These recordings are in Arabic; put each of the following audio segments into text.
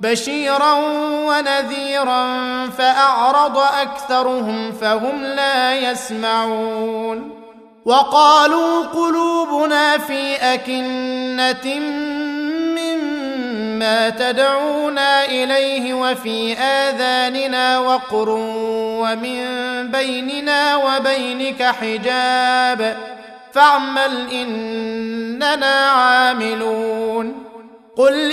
بشيرا ونذيرا فأعرض أكثرهم فهم لا يسمعون وقالوا قلوبنا في أكنة مما تدعونا إليه وفي آذاننا وقر ومن بيننا وبينك حجاب فاعمل إننا عاملون قل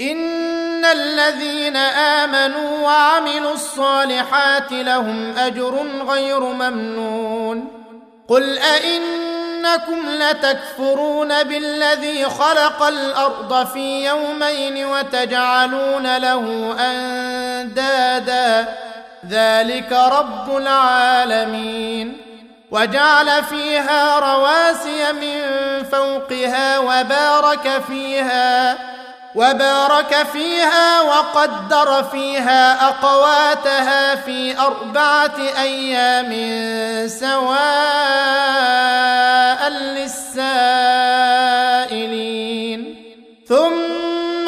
ان الذين امنوا وعملوا الصالحات لهم اجر غير ممنون قل ائنكم لتكفرون بالذي خلق الأرض في يومين وتجعلون له اندادا ذلك رب العالمين وجعل فيها رواسي من فوقها وبارك فيها وبارك فيها وقدر فيها أقواتها في أربعة أيام سواء للسائلين. ثم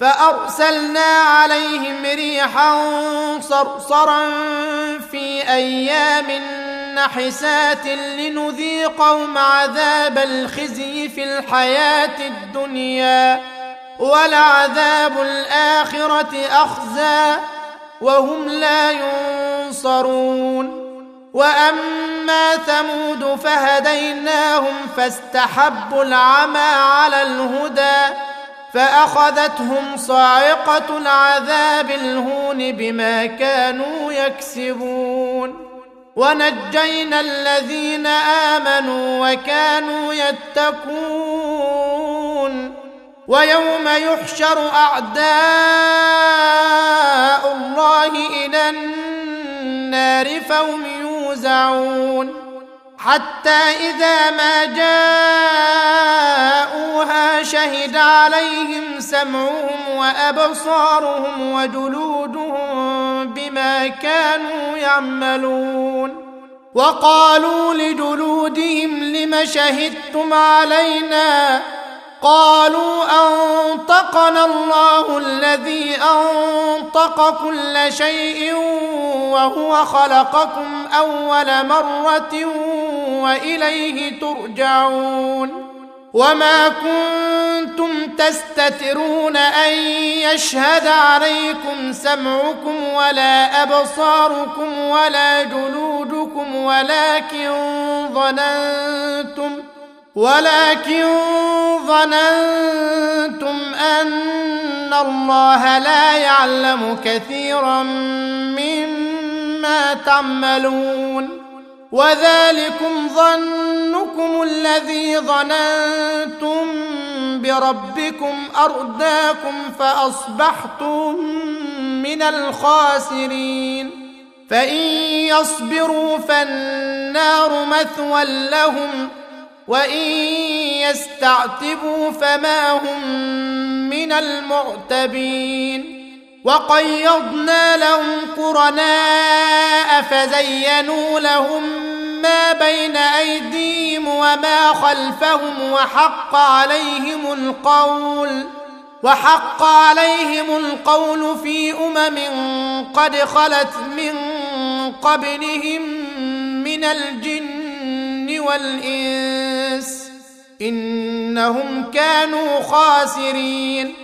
فأرسلنا عليهم ريحا صرصرا في أيام نحسات لنذيقهم عذاب الخزي في الحياة الدنيا ولعذاب الآخرة أخزى وهم لا ينصرون. وأما ثمود فهديناهم فاستحبوا العمى على الهدى فأخذتهم صاعقة العذاب الهون بما كانوا يكسبون. ونجينا الذين آمنوا وكانوا يتقون. ويوم يحشر أعداء الله إلى النار فهم يوزعون. حتى إذا ما جاءوها عليهم سمعهم وأبصارهم وجلودهم بما كانوا يعملون. وقالوا لجلودهم لم شهدتم علينا؟ قالوا أنطقنا الله الذي أنطق كل شيء وهو خلقكم أول مرة وإليه ترجعون. وما كنتم تستترون أن يشهد عليكم سمعكم ولا أبصاركم ولا جلودكم ولكن ظننتم ولكن ظننتم أن الله لا يعلم كثيرا مما تعملون وذلكم ظنكم الذي ظننتم بربكم أرداكم فأصبحتم من الخاسرين. فإن يصبروا فالنار مثوى لهم وإن يستعتبوا فما هم من المعتبين. وقيضنا لهم قرناء فزينوا لهم ما بين أيديهم وما خلفهم وحق عليهم القول وحق عليهم القول في أمم قد خلت من قبلهم من الجن والإنس إنهم كانوا خاسرين.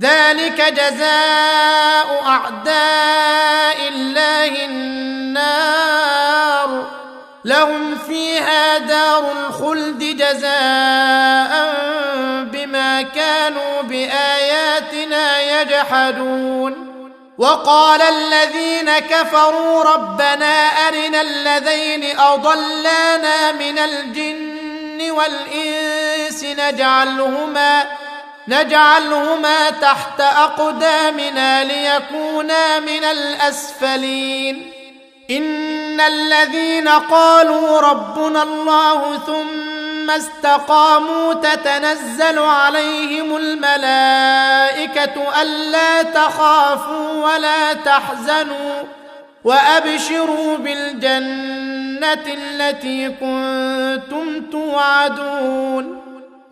ذلك جزاء أعداء الله النار. لهم فيها دار الخلد جزاء بما كانوا بآياتنا يجحدون. وقال الذين كفروا ربنا أرنا الذين أضلانا من الجن والإنس نجعلهما نجعلهما تحت أقدامنا ليكونا من الأسفلين. إن الذين قالوا ربنا الله ثم استقاموا تتنزل عليهم الملائكة ألا تخافوا ولا تحزنوا وأبشروا بالجنة التي كنتم توعدون.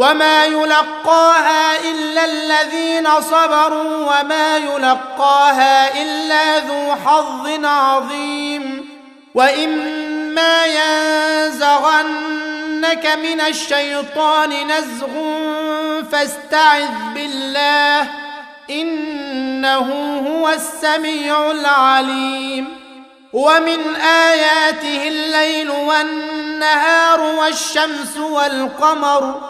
وما يلقاها الا الذين صبروا وما يلقاها الا ذو حظ عظيم واما ينزغنك من الشيطان نزغ فاستعذ بالله انه هو السميع العليم ومن اياته الليل والنهار والشمس والقمر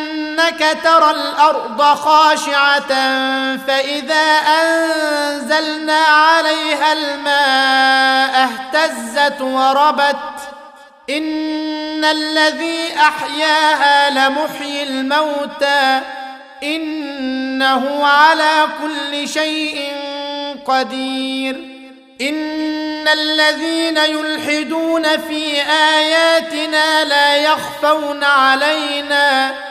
انك ترى الأرض خاشعة فإذا أنزلنا عليها الماء اهتزت وربت. إن الذي أحياها لمحيي الموتى إنه على كل شيء قدير. إن الذين يلحدون في آياتنا لا يخفون علينا.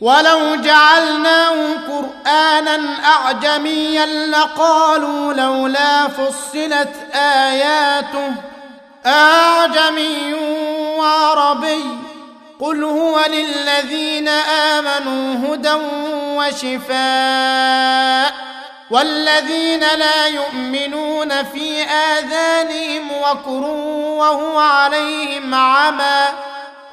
ولو جعلناه قرانا اعجميا لقالوا لولا فصلت اياته اعجمي وعربي قل هو للذين امنوا هدى وشفاء والذين لا يؤمنون في اذانهم وكر وهو عليهم عمى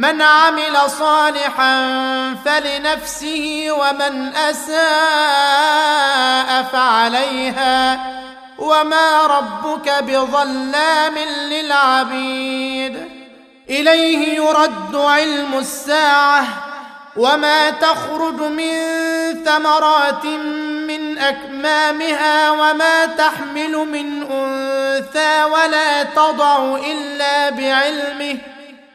من عمل صالحا فلنفسه ومن أساء فعليها وما ربك بظلام للعبيد. إليه يرد علم الساعة وما تخرج من ثمرات من أكمامها وما تحمل من أنثى ولا تضع إلا بعلمه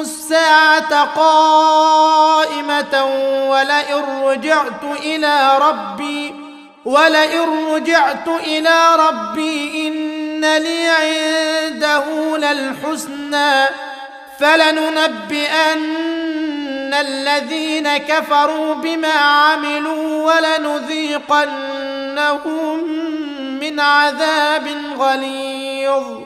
الساعة قائمة ولئن رجعت إلى ربي ولئن رجعت إلى ربي إن لي عنده للحسنى فلننبئن الذين كفروا بما عملوا ولنذيقنهم من عذاب غليظ.